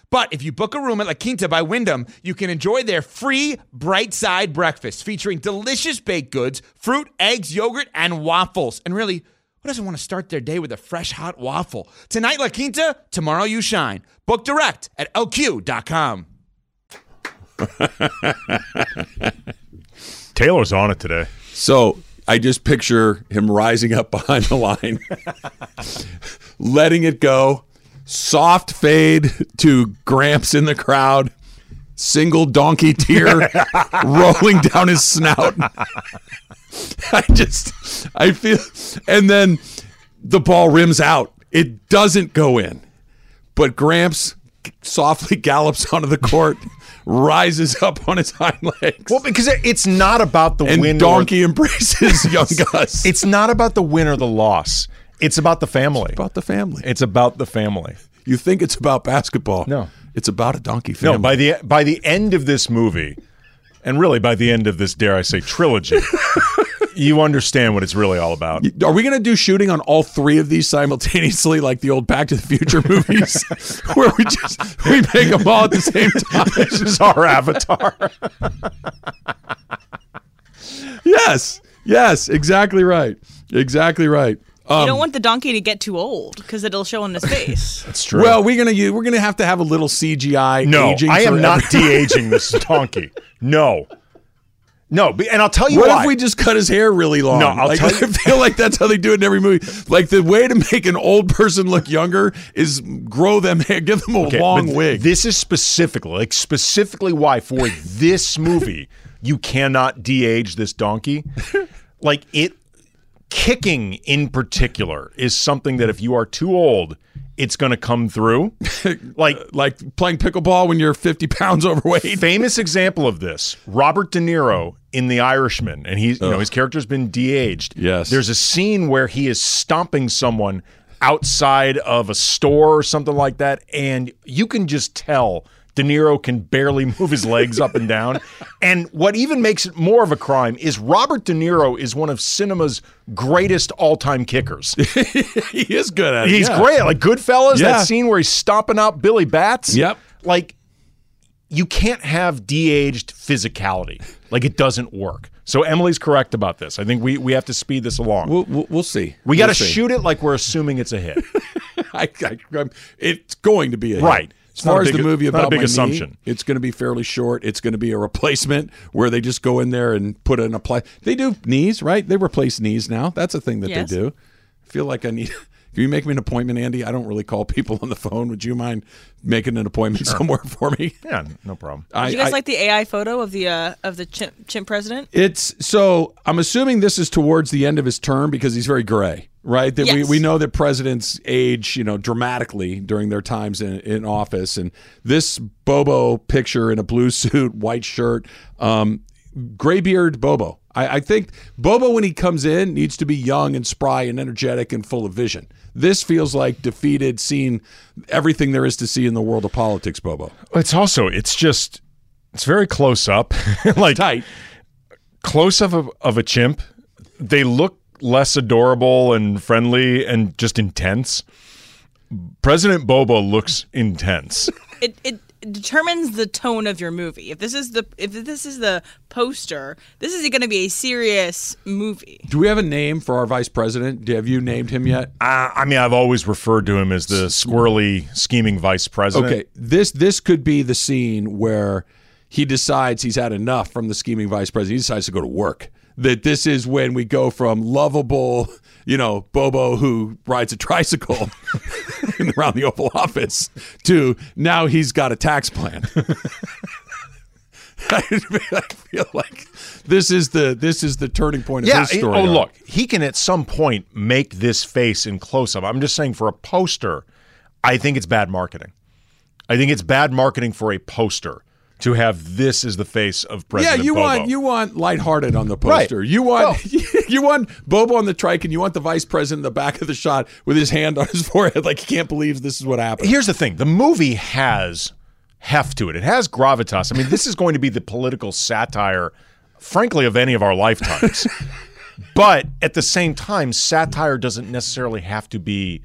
F: But if you book a room at La Quinta by Wyndham, you can enjoy their free bright side breakfast featuring delicious baked goods, fruit, eggs, yogurt, and waffles. And really, Who doesn't want to start their day with a fresh hot waffle? Tonight, La Quinta, tomorrow, you shine. Book direct at lq.com.
B: Taylor's on it today.
A: So I just picture him rising up behind the line, letting it go, soft fade to Gramps in the crowd, single donkey tear rolling down his snout. I just, I feel, and then the ball rims out. It doesn't go in, but Gramps softly gallops onto the court, rises up on his hind legs.
B: Well, because it's not about the
A: and
B: win. or-
A: Donkey embraces young Gus.
B: It's not about the win or the loss. It's about the family.
A: It's about the family.
B: It's about the family.
A: You think it's about basketball?
B: No.
A: it's about a donkey family.
B: No, by the by the end of this movie, and really by the end of this, dare I say, trilogy, you understand what it's really all about.
A: Are we going to do shooting on all three of these simultaneously, like the old Back to the Future movies, where we just we make them all at the same time?
B: this is our avatar.
A: yes, yes, exactly right, exactly right. Um,
C: you don't want the donkey to get too old because it'll show on his face.
B: That's true.
A: well, we're gonna use, we're gonna have to have a little CGI.
B: no,
A: aging
B: I am
A: for
B: not
A: every-
B: de aging this donkey. No, no, and I'll tell you
A: What
B: why.
A: if we just cut his hair really long?
B: No, I'll
A: like,
B: tell
A: I feel like that's how they do it in every movie. Like the way to make an old person look younger is grow them hair, give them a
B: Okay,
A: long
B: but
A: wig.
B: This is specifically, like specifically why for this movie you cannot de-age this donkey. Like it, kicking in particular is something that if you are too old, it's going to come through. Like uh,
A: like playing pickleball when you're 50 pounds overweight.
B: famous example of this robert de niro in the irishman and he's you know his character's been de-aged
A: Yes.
B: there's a scene where he is stomping someone outside of a store or something like that and you can just tell De Niro can barely move his legs up and down. And what even makes it more of a crime is Robert De Niro is one of cinema's greatest all-time kickers.
A: he is good at it.
B: He's
A: yeah.
B: great. Like Goodfellas,
A: Yeah.
B: that scene where he's stomping out Billy Batts.
A: Yep.
B: Like you can't have de-aged physicality. Like it doesn't work. So Emily's correct about this. I think we we have to speed this along.
A: We'll, we'll, we'll see.
B: we got to
A: We'll
B: shoot it like we're assuming it's a hit.
A: I, I, it's going to be a hit.
B: Right.
A: As
B: It's not
A: far
B: a
A: as the movie
B: not a
A: about
B: big
A: my knee,
B: assumption.
A: it's going to be fairly short. It's going to be a replacement where they just go in there and put in a play. They do knees, right? They replace knees now. That's a thing that
C: Yes.
A: they do. I feel like I need. Can you make me an appointment, Andy? I don't really call people on the phone. Would you mind making an appointment somewhere for me?
B: yeah, no problem.
A: I,
C: Did you guys
A: I-
C: like the AI photo of the uh, of the chimp, chimp president?
A: It's so I'm assuming this is towards the end of his term because he's very gray, right? That we,
C: Yes.
A: we know that presidents age, you know, dramatically during their times in, in office. And this Bobo picture in a blue suit, white shirt, um, graybeard Bobo. I, I think Bobo, when he comes in, needs to be young and spry and energetic and full of vision. This feels like defeated, seeing everything there is to see in the world of politics, Bobo.
B: It's also it's just it's very close up. like
A: Tight.
B: close up of, of a chimp. They look less adorable and friendly and just intense. President Bobo looks intense.
C: It, it determines the tone of your movie. If this is the if this is the poster, this is going to be a serious movie.
A: Do we have a name for our vice president? Have you named him yet?
B: I, I mean, I've always referred to him as the squirrely, scheming vice president.
A: Okay, this this could be the scene where he decides he's had enough from the scheming vice president. He decides to go to work. That this is when we go from lovable, you know, Bobo who rides a tricycle around the Oval Office to now he's got a tax plan. I feel like this is the this is the turning point of
B: Yeah.
A: his story.
B: oh,
A: arc.
B: look, he can at some point make this face in close up. I'm just saying for a poster, I think it's bad marketing. I think it's bad marketing for a poster to have this as the face of President
A: yeah, you
B: Bobo.
A: want you want lighthearted on the poster. You want oh. you want Bobo on the trike, and you want the vice president in the back of the shot with his hand on his forehead, like he can't believe this is what happened.
B: Here's the thing: the movie has heft to it. It has gravitas. I mean, this is going to be the political satire, frankly, of any of our lifetimes. but at the same time, satire doesn't necessarily have to be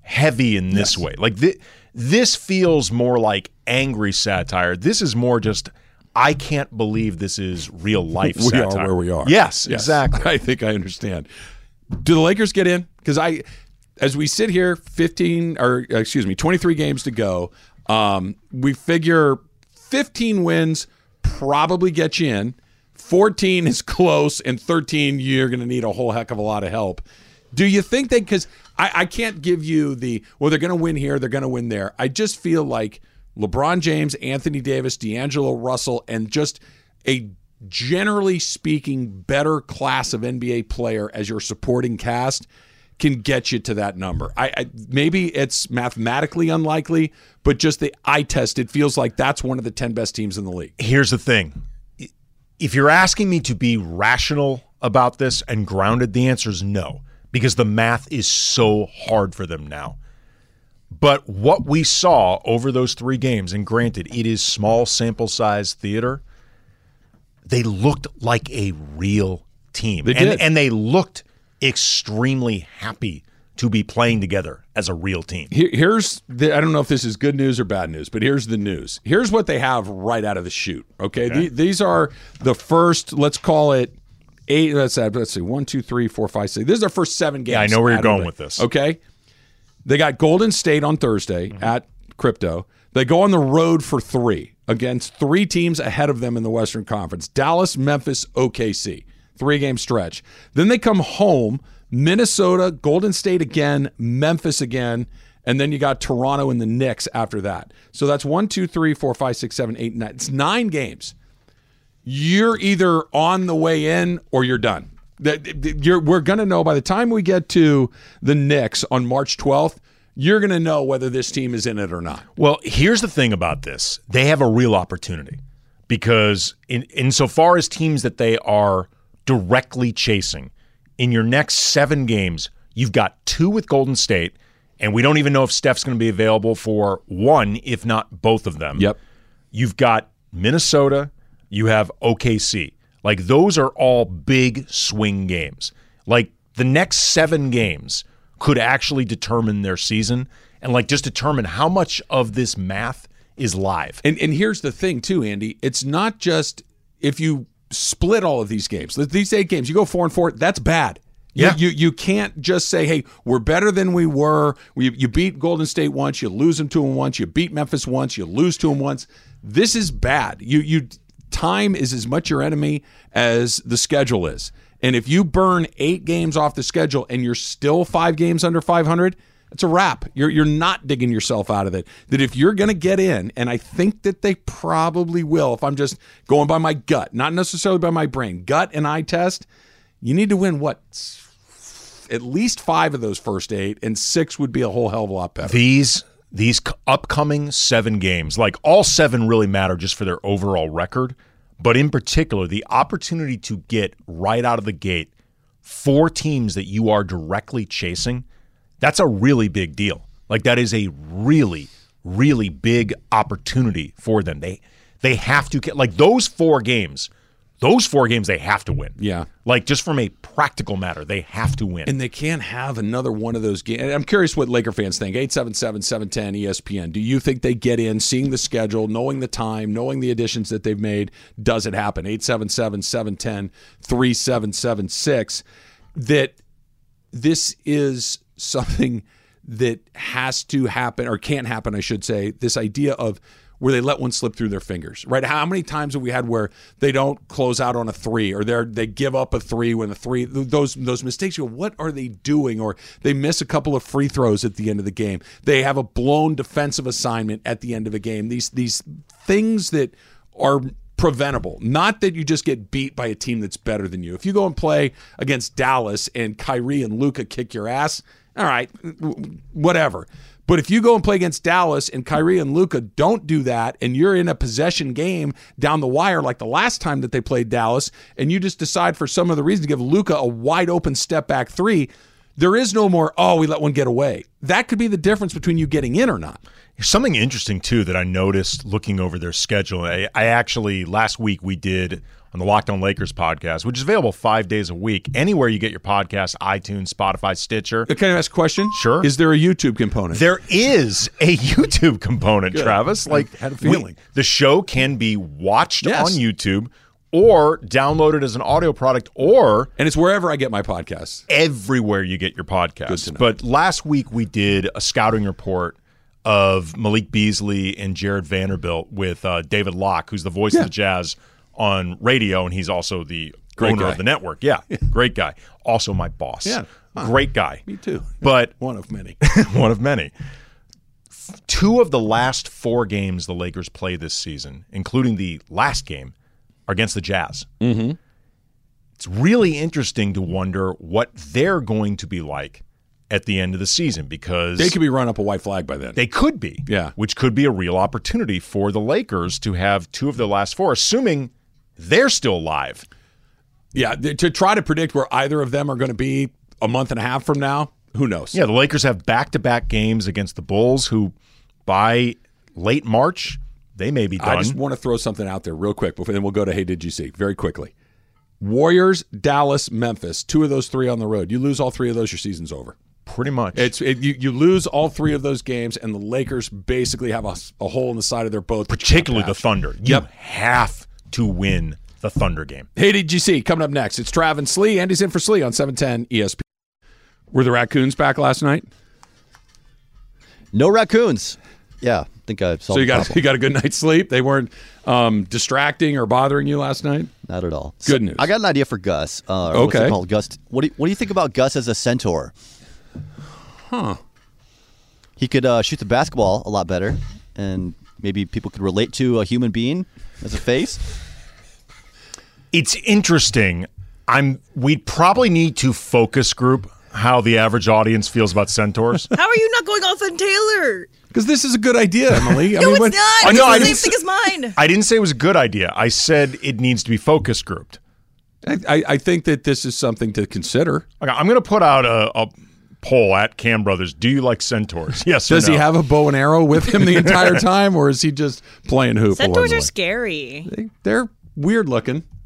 B: heavy in this way. Like thi- this feels more like angry satire. This is more just. I can't believe this is real life.
A: we
B: satire.
A: are where we are.
B: Yes, exactly.
A: I think I understand. Do the Lakers get in? Because I, as we sit here, 15 or excuse me, 23 games to go. Um, we figure 15 wins probably get you in. 14 is close, and 13 you're going to need a whole heck of a lot of help. Do you think they? Because I, I can't give you the well, they're going to win here, they're going to win there. I just feel like LeBron James, Anthony Davis, D'Angelo Russell, and just a generally speaking better class of NBA player as your supporting cast can get you to that number. I, I maybe it's mathematically unlikely, but just the eye test, it feels like that's one of the ten best teams in the league.
B: Here's the thing. If you're asking me to be rational about this and grounded, the answer is no, because the math is so hard for them now. But what we saw over those three games, and granted, it is small sample size theater, they looked like a real team.
A: They
B: and,
A: did.
B: and they looked extremely happy to be playing together as a real team.
A: Here's the, I don't know if this is good news or bad news, but here's the news. Here's what they have right out of the chute. Okay, The- these are the first. Let's call it eight. Let's let's see, one, two, three, four, five, six. This is their first seven games.
B: Yeah, I know where you're going
A: it.
B: with this.
A: Okay, they got Golden State on Thursday
B: Mm-hmm.
A: at Crypto. They go on the road for three against three teams ahead of them in the Western Conference: Dallas, Memphis, OKC. Three game stretch. Then they come home. Minnesota, Golden State again, Memphis again, and then you got Toronto and the Knicks after that. So that's one, two, three, four, five, six, seven, eight, nine. It's nine games. You're either on the way in or you're done. That you're, we're going to know by the time we get to the Knicks on March 12th. You're going to know whether this team is in it or not.
B: Well, here's the thing about this. They have a real opportunity because in insofar as teams that they are directly chasing, in your next 7 games, you've got 2 with Golden State and we don't even know if Steph's going to be available for one if not both of them.
A: Yep.
B: You've got Minnesota, you have OKC. Like those are all big swing games. Like the next 7 games could actually determine their season and like just determine how much of this math is live.
A: And and here's the thing too, Andy. It's not just if you split all of these games. These eight games, you go four and four. That's bad. You-
B: Yeah.
A: You, you can't just say, hey, we're better than we were. You, you beat Golden State once, you lose them to them once, you beat Memphis once, you lose to them once. This is bad. You you time is as much your enemy as the schedule is. And if you burn eight games off the schedule and you're still five games under 500, it's a wrap. You're you're not digging yourself out of it. That if you're going to get in, and I think that they probably will, if I'm just going by my gut, not necessarily by my brain, gut and eye test, you need to win what at least five of those first eight, and six would be a whole hell of a lot better.
B: These these upcoming 7 games, like all 7 really matter just for their overall record, but in particular the opportunity to get right out of the gate four teams that you are directly chasing, that's a really big deal. Like that is a really really big opportunity for them. They they have to get like those four games. Those four games they have to win.
A: Yeah.
B: Like just from a practical matter, they have to win.
A: And they can't have another one of those games. I'm curious what Laker fans think. 877 710 ESPN. Do you think they get in, seeing the schedule, knowing the time, knowing the additions that they've made? Does it happen? 877 710 3776. That this is something that has to happen or can't happen, I should say. This idea of where they let one slip through their fingers, right? How many times have we had where they don't close out on a three, or they they give up a three when the three those those mistakes? You go, what are they doing? Or they miss a couple of free throws at the end of the game. They have a blown defensive assignment at the end of a game. These these things that are preventable. Not that you just get beat by a team that's better than you. If you go and play against Dallas and Kyrie and Luka kick your ass, all right, whatever. But if you go and play against Dallas and Kyrie and Luka don't do that, and you're in a possession game down the wire like the last time that they played Dallas, and you just decide for some other reason to give Luka a wide open step back three, there is no more, oh, we let one get away. That could be the difference between you getting in or not.
B: Something interesting too that I noticed looking over their schedule. I, I actually last week we did on the Locked On Lakers podcast, which is available five days a week anywhere you get your podcast: iTunes, Spotify, Stitcher.
A: Can I ask a question?
B: Sure.
A: Is there a YouTube component?
B: There is a YouTube component,
A: Good.
B: Travis.
A: I
B: Like
A: had a
B: we-
A: feeling.
B: the show can be watched
A: Yes.
B: on YouTube or download it as an audio product or
A: And it's wherever I get my podcasts.
B: everywhere you get your podcasts. But last week we did a scouting report of Malik Beasley and Jarred Vanderbilt with uh, David Locke, who's the voice of the Jazz on radio, and he's also the
A: Great
B: owner
A: guy.
B: of the network. Yeah, great guy. Also my boss.
A: Yeah.
B: great guy.
A: Me too.
B: But
A: One of many.
B: one of many. Two of the last four games the Lakers play this season, including the last game, are against the Jazz. Mm-hmm. It's really interesting to wonder what they're going to be like at the end of the season because
A: They could be run up a white flag by then.
B: they could be,
A: Yeah.
B: which could be a real opportunity for the Lakers to have two of their last four, assuming they're still alive.
A: yeah, to try to predict where either of them are going to be a month and a half from now, who knows?
B: Yeah, the Lakers have back-to-back games against the Bulls, who by late March they may be done.
A: I just want to throw something out there real quick before then we'll go to Hey Did You See very quickly. Warriors, Dallas, Memphis, two of those three on the road. You lose all three of those, your season's over.
B: Pretty much.
A: It's it, you, you lose all three of those games, and the Lakers basically have a, a hole in the side of their boat. that you can't
B: particularly the. Thunder. You
A: Yep.
B: have to win the Thunder game.
A: Hey, DGC. Coming up next, it's Trav and Slee. Andy's in for Slee on 710 ESP. Were the raccoons back last night?
D: No raccoons. Yeah, I think I saw
A: So you got
D: problem.
A: you got a good night's sleep. They weren't um, distracting or bothering you last night.
D: Not at all.
A: Good news.
D: I got an idea for Gus. Uh, or What's
A: Okay.
D: it called? Gus. What do, you, what do you think about Gus as a centaur?
A: Huh.
D: He could uh, shoot the basketball a lot better, and maybe people could relate to a human being as a face.
B: It's interesting. I'm we'd probably need to focus group how the average audience feels about centaurs.
C: How are you not going off on Taylor?
A: Because this is a good idea, Emily. I
C: no,
A: mean,
C: it's
A: when-
C: not.
B: I know, I
C: the
B: didn't
C: same thing as mine.
B: I didn't say it was a good idea. I said it needs to be focus grouped.
A: I, I- I think that this is something to consider.
B: Okay, I'm going to put out a, a poll at Cam Brothers. Do you like centaurs? Yes or
A: Does he have a bow and arrow with him the entire time, or is he just playing hoop?
C: Centaurs are scary.
A: They- They're weird looking.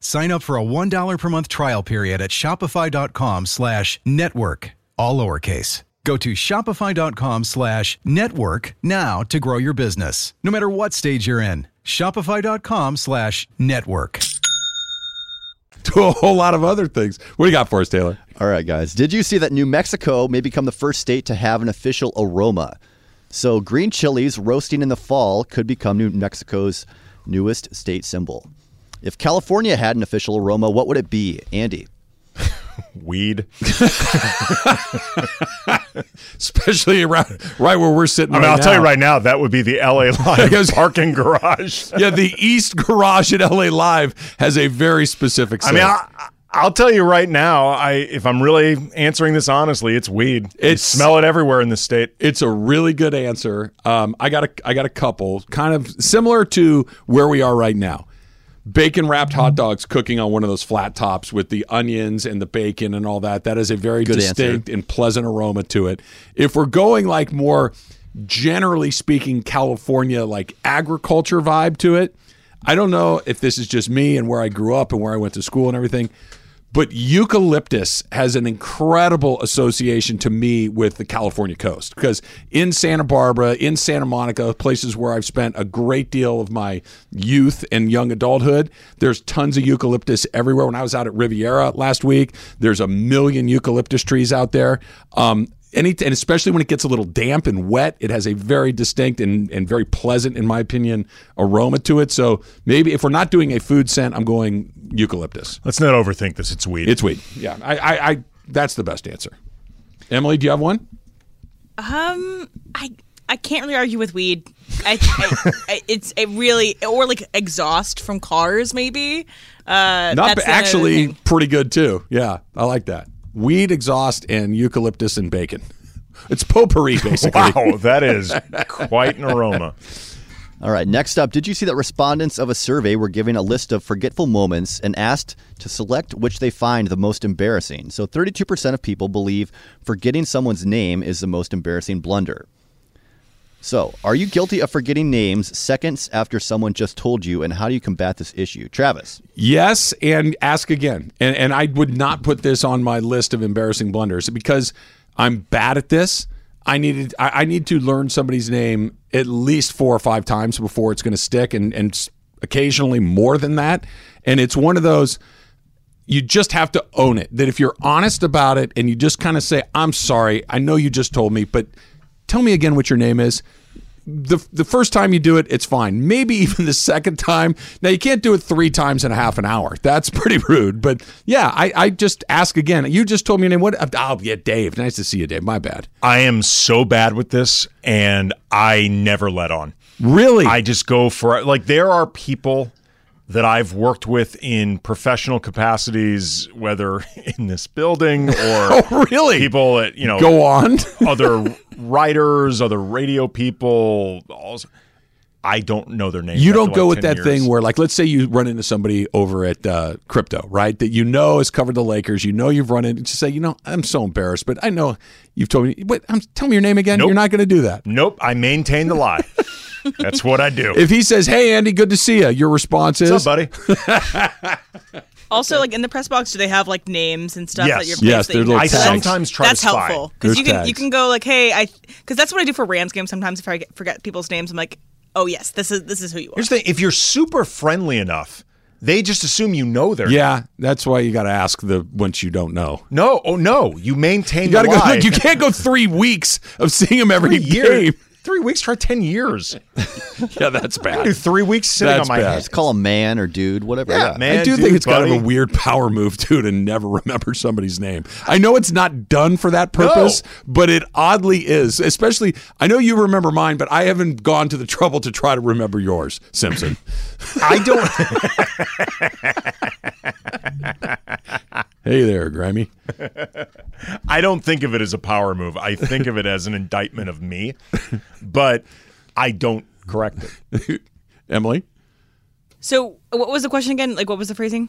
G: Sign up for a $1 per month trial period at shopify.com slash network, all lowercase. Go to shopify.com slash network now to grow your business, no matter what stage you're in. Shopify.com slash network.
A: To a whole lot of other things. What do you got for us, Taylor?
D: All right, guys. Did you see that New Mexico may become the first state to have an official aroma? So, green chilies roasting in the fall could become New Mexico's newest state symbol. If California had an official aroma, what would it be, Andy?
B: Weed.
A: Especially around right where we're sitting.
B: I mean,
A: right
B: I'll tell you right now, that would be the LA Live parking garage.
A: Yeah, the East Garage at LA Live has a very specific.
B: I mean. I, I'll tell you right now, I if I'm really answering this honestly, it's weed. You
A: It's-
B: smell it everywhere in the state.
A: It's a really good answer. Um, I got a I got a couple, kind of similar to where we are right now. Bacon wrapped hot dogs cooking on one of those flat tops with the onions and the bacon and all that. That is a very
D: Good
A: distinct and pleasant aroma to it. If we're going like more generally speaking California like agriculture vibe to it, I don't know if this is just me and where I grew up and where I went to school and everything. But eucalyptus has an incredible association to me with the California coast because in Santa Barbara, in Santa Monica, places where I've spent a great deal of my youth and young adulthood, there's tons of eucalyptus everywhere. When I was out at Riviera last week, there's a million eucalyptus trees out there. Um, any, and especially when it gets a little damp and wet, it has a very distinct and, and very pleasant, in my opinion, aroma to it. So maybe if we're not doing a food scent, I'm going eucalyptus.
B: Let's not overthink this. It's weed.
A: It's weed. Yeah, I, I, I that's the best answer. Emily, do you have one?
C: Um, I I can't really argue with weed. I, I, I it's a really or like exhaust from cars maybe. Uh,
A: Not
C: that's
A: ba- actually pretty good too. Yeah, I like that. Weed, exhaust, and eucalyptus and bacon. It's potpourri, basically.
B: wow, that is quite an aroma.
D: All right, next up, did you see that respondents of a survey were given a list of forgetful moments and asked to select which they find the most embarrassing? So 32% of people believe forgetting someone's name is the most embarrassing blunder. So, are you guilty of forgetting names seconds after someone just told you, and how do you combat this issue? Travis.
A: Yes, and ask again. And and I would not put this on my list of embarrassing blunders because I'm bad at this. I needed I, I need to learn somebody's name at least four or five times before it's going to stick, and and occasionally more than that. And it's one of those you just have to own it. That if you're honest about it and you just kind of say, "I'm sorry, I know you just told me, but tell me again what your name is." The the first time you do it, it's fine. Maybe even the second time. Now you can't do it three times in a half an hour. That's pretty rude. But yeah, I, I just ask again. You just told me your name. What? Oh yeah, Dave. Nice to see you, Dave. My bad.
B: I am so bad with this, and I never let on.
A: Really?
B: I just go for it. Like there are people that I've worked with in professional capacities, whether in this building or
A: Oh, really?
B: people at you know
A: Go on.
B: other writers, other radio people. Also, I don't know their names.
A: You don't go
B: like,
A: with that
B: years.
A: thing where, like, let's say you run into somebody over at uh, crypto, right? That you know has covered the Lakers. You know you've run into. Just say, you know, I'm so embarrassed, but I know you've told me. Wait, I'm, tell me your name again.
B: Nope.
A: You're not going to do that.
B: Nope, I maintain the lie. That's what I do.
A: If he says, "Hey, Andy, good to see you," your response is,
B: What's up, buddy?
C: Also, like in the press box, do they have like names and stuff
B: Yes.
C: that you're
A: Yes,
C: that you
A: little
B: I
A: tags.
B: sometimes try
C: That's
B: to
C: helpful because you can you can go like, hey, I because that's what I do for Rams games. Sometimes if I get, forget people's names, I'm like, oh yes, this is this is who you are.
B: Here's the thing: if you're super friendly enough, they just assume you know their.
A: "Yeah." That's why you got to ask the once you don't know.
B: No, oh no, you maintain.
A: You got to go.
B: lie.
A: Look, you can't go three weeks of seeing him every
B: Three years.
A: game.
B: Three weeks. Try ten years.
A: Yeah, that's bad.
B: do three weeks sitting
A: That's
B: on my
A: bad.
B: head.
D: Just call him man or dude, whatever.
B: Yeah, man.
A: I do
B: dude,
A: think it's kind of a weird power move too to never remember somebody's name. I know it's not done for that purpose, but it oddly is. Especially, I know you remember mine, but I haven't gone to the trouble to try to remember yours, Simpson.
B: I don't.
A: hey there, Grammy.
B: I don't think of it as a power move. I think of it as an indictment of me, but I don't correct it.
A: Emily.
C: So what was the question again? Like what was the phrasing?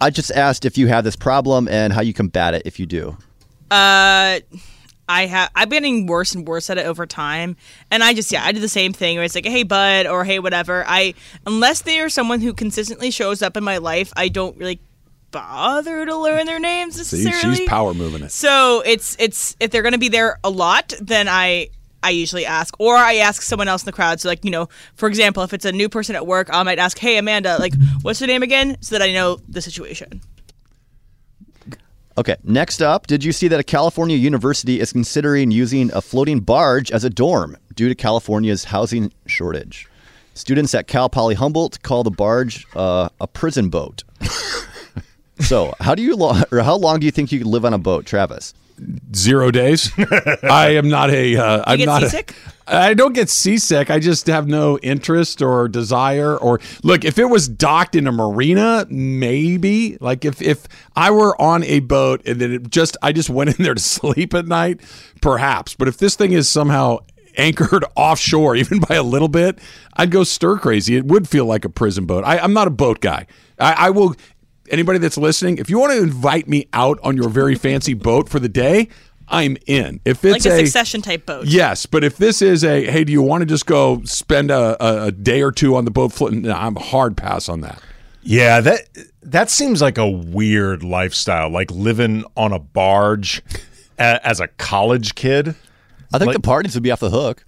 D: I just asked if you have this problem and how you combat it if you do.
C: Uh, I have I've been getting worse and worse at it over time, and I just yeah I do the same thing where it's like hey bud or hey whatever. I unless they are someone who consistently shows up in my life, I don't really bother to learn their names
A: See, she's power moving it.
C: So it's it's if they're going to be there a lot, then I I usually ask, or I ask someone else in the crowd. So like you know, for example, if it's a new person at work, I might ask, "Hey Amanda, like what's your name again?" So that I know the situation.
D: Okay, next up, did you see that a California university is considering using a floating barge as a dorm due to California's housing shortage? Students at Cal Poly Humboldt call the barge uh, a prison boat. so, how do you lo- or how long do you think you could live on a boat, Travis?
A: Zero days. I am not a. Uh, I'm
C: get
A: not
C: seasick?
A: A, I don't get seasick. I just have no interest or desire. Or look, if it was docked in a marina, maybe. Like if if I were on a boat and then it just I just went in there to sleep at night, perhaps. But if this thing is somehow anchored offshore, even by a little bit, I'd go stir crazy. It would feel like a prison boat. I, I'm not a boat guy. I, I will anybody that's listening, if you want to invite me out on your very fancy boat for the day, I'm in. If
C: Like
A: it's
C: a,
A: a,
C: succession type boat.
A: yes, but if this is a hey, do you want to just go spend a, a, a day or two on the boat floating? No, I'm a hard pass on that.
B: Yeah, that that seems like a weird lifestyle, like living on a barge a, as a college kid.
D: I think
B: Like-
D: the parties would be off the hook.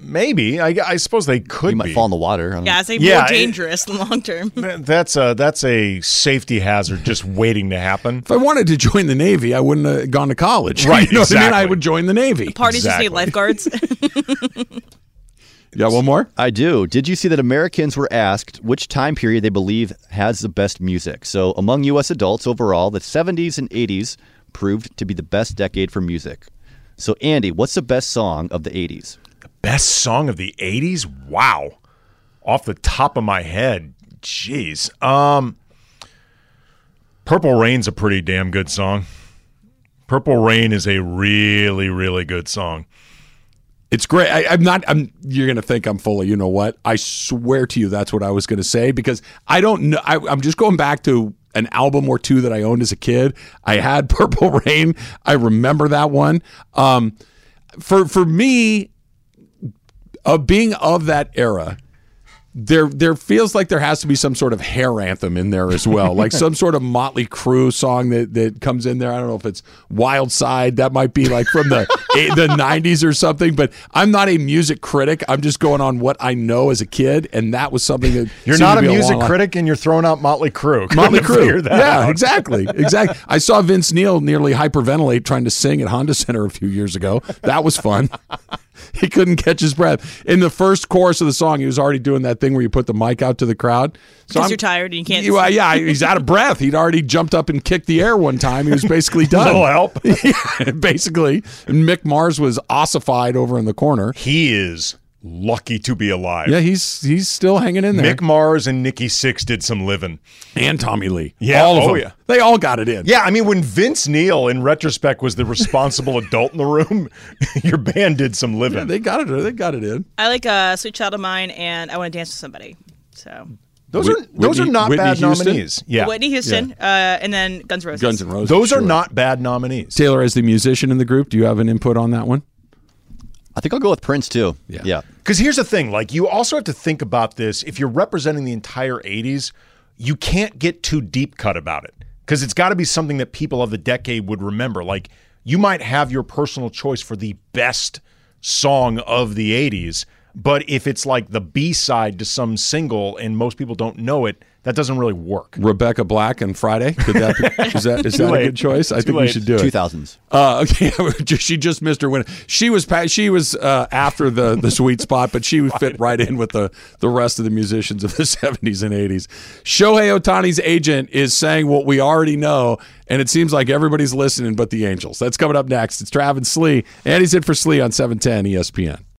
B: Maybe I, I suppose they could
D: You might
B: be.
D: fall in the water. I don't know.
C: Yeah, it's like
B: Yeah,
C: more dangerous in long term.
B: That's a that's a safety hazard just waiting to happen.
A: If I wanted to join the Navy, I wouldn't have gone to college.
B: Right,
A: you know what I mean? I would join the Navy.
C: Parties just need lifeguards.
A: Yeah, one more.
D: I do. Did you see that Americans were asked which time period they believe has the best music? So, among U.S. adults overall, the 70s and 80s proved to be the best decade for music. So, Andy, what's the best song of the 80s?
B: Best song of the '80s? Wow, off the top of my head, jeez. Um, Purple Rain's a pretty damn good song. Purple Rain is a really really good song.
A: It's great. I, I'm not. I'm. You're gonna think I'm full of. You know what? I swear to you, that's what I was gonna say because I don't know. I, I'm just going back to an album or two that I owned as a kid. I had Purple Rain. I remember that one. Um, for for me, of being of that era, there there feels like there has to be some sort of hair anthem in there as well, like some sort of Motley Crue song that, that comes in there. I don't know if it's Wild Side. That might be like from the the '90s or something. But I'm not a music critic. I'm just going on what I know as a kid, and that was something that
B: You're not a music
A: line.
B: critic and you're throwing out Motley Crue.
A: Motley Crue. Yeah,
B: out.
A: exactly. Exactly. I saw Vince Neil nearly hyperventilate trying to sing at Honda Center a few years ago. That was fun. he couldn't catch his breath. In the first chorus of the song, he was already doing that thing where you put the mic out to the crowd. So
C: Because
A: I'm-
C: you're tired and you can't.
A: You- uh, yeah, he's out of breath. He'd already jumped up and kicked the air one time. He was basically done.
B: Little help.
A: Yeah, basically. And Mick Mars was ossified over in the corner.
B: He is lucky to be alive.
A: Yeah, he's he's still hanging in there.
B: Mick Mars and Nikki Sixx did some living.
A: and Tommy Lee.
B: Yeah,
A: all of
B: oh,
A: them.
B: yeah.
A: They all got it in.
B: Yeah, I mean, when Vince Neil, in retrospect, was the responsible adult in the room, your band did some living.
A: Yeah, they got it. They got it in.
C: I like uh, "Sweet Child of Mine" and "I Want to Dance with Somebody." So
B: those
A: Whit-
B: are those
A: Whitney-
B: are not
A: Whitney
B: bad
A: Houston?
B: nominees. Yeah,
C: Whitney Houston, uh, and then Guns N' Roses.
A: Guns N' Roses.
B: those are not bad nominees.
A: Taylor, as the musician in the group, do you have an input on that one?
D: I think I'll go with Prince too.
A: Yeah.
D: Yeah.
B: Because here's the thing: like, you also have to think about this. If you're representing the entire '80s, you can't get too deep cut about it because it's got to be something that people of the decade would remember. Like, you might have your personal choice for the best song of the '80s, but if it's like the B side to some single and most people don't know it, that doesn't really work.
A: Rebecca Black and Friday. Could that be, is that is
B: Too
A: that a good choice? I
B: Too
A: think we should do it.
D: 2000s.
A: Uh, okay, she just missed her win. She was she was uh, after the the sweet spot, but she would fit right in with the the rest of the musicians of the seventies and eighties. Shohei Ohtani's agent is saying what we already know, and it seems like everybody's listening but the Angels. That's coming up next. It's Travis Slee, and he's in for Slee on seven ten ESPN.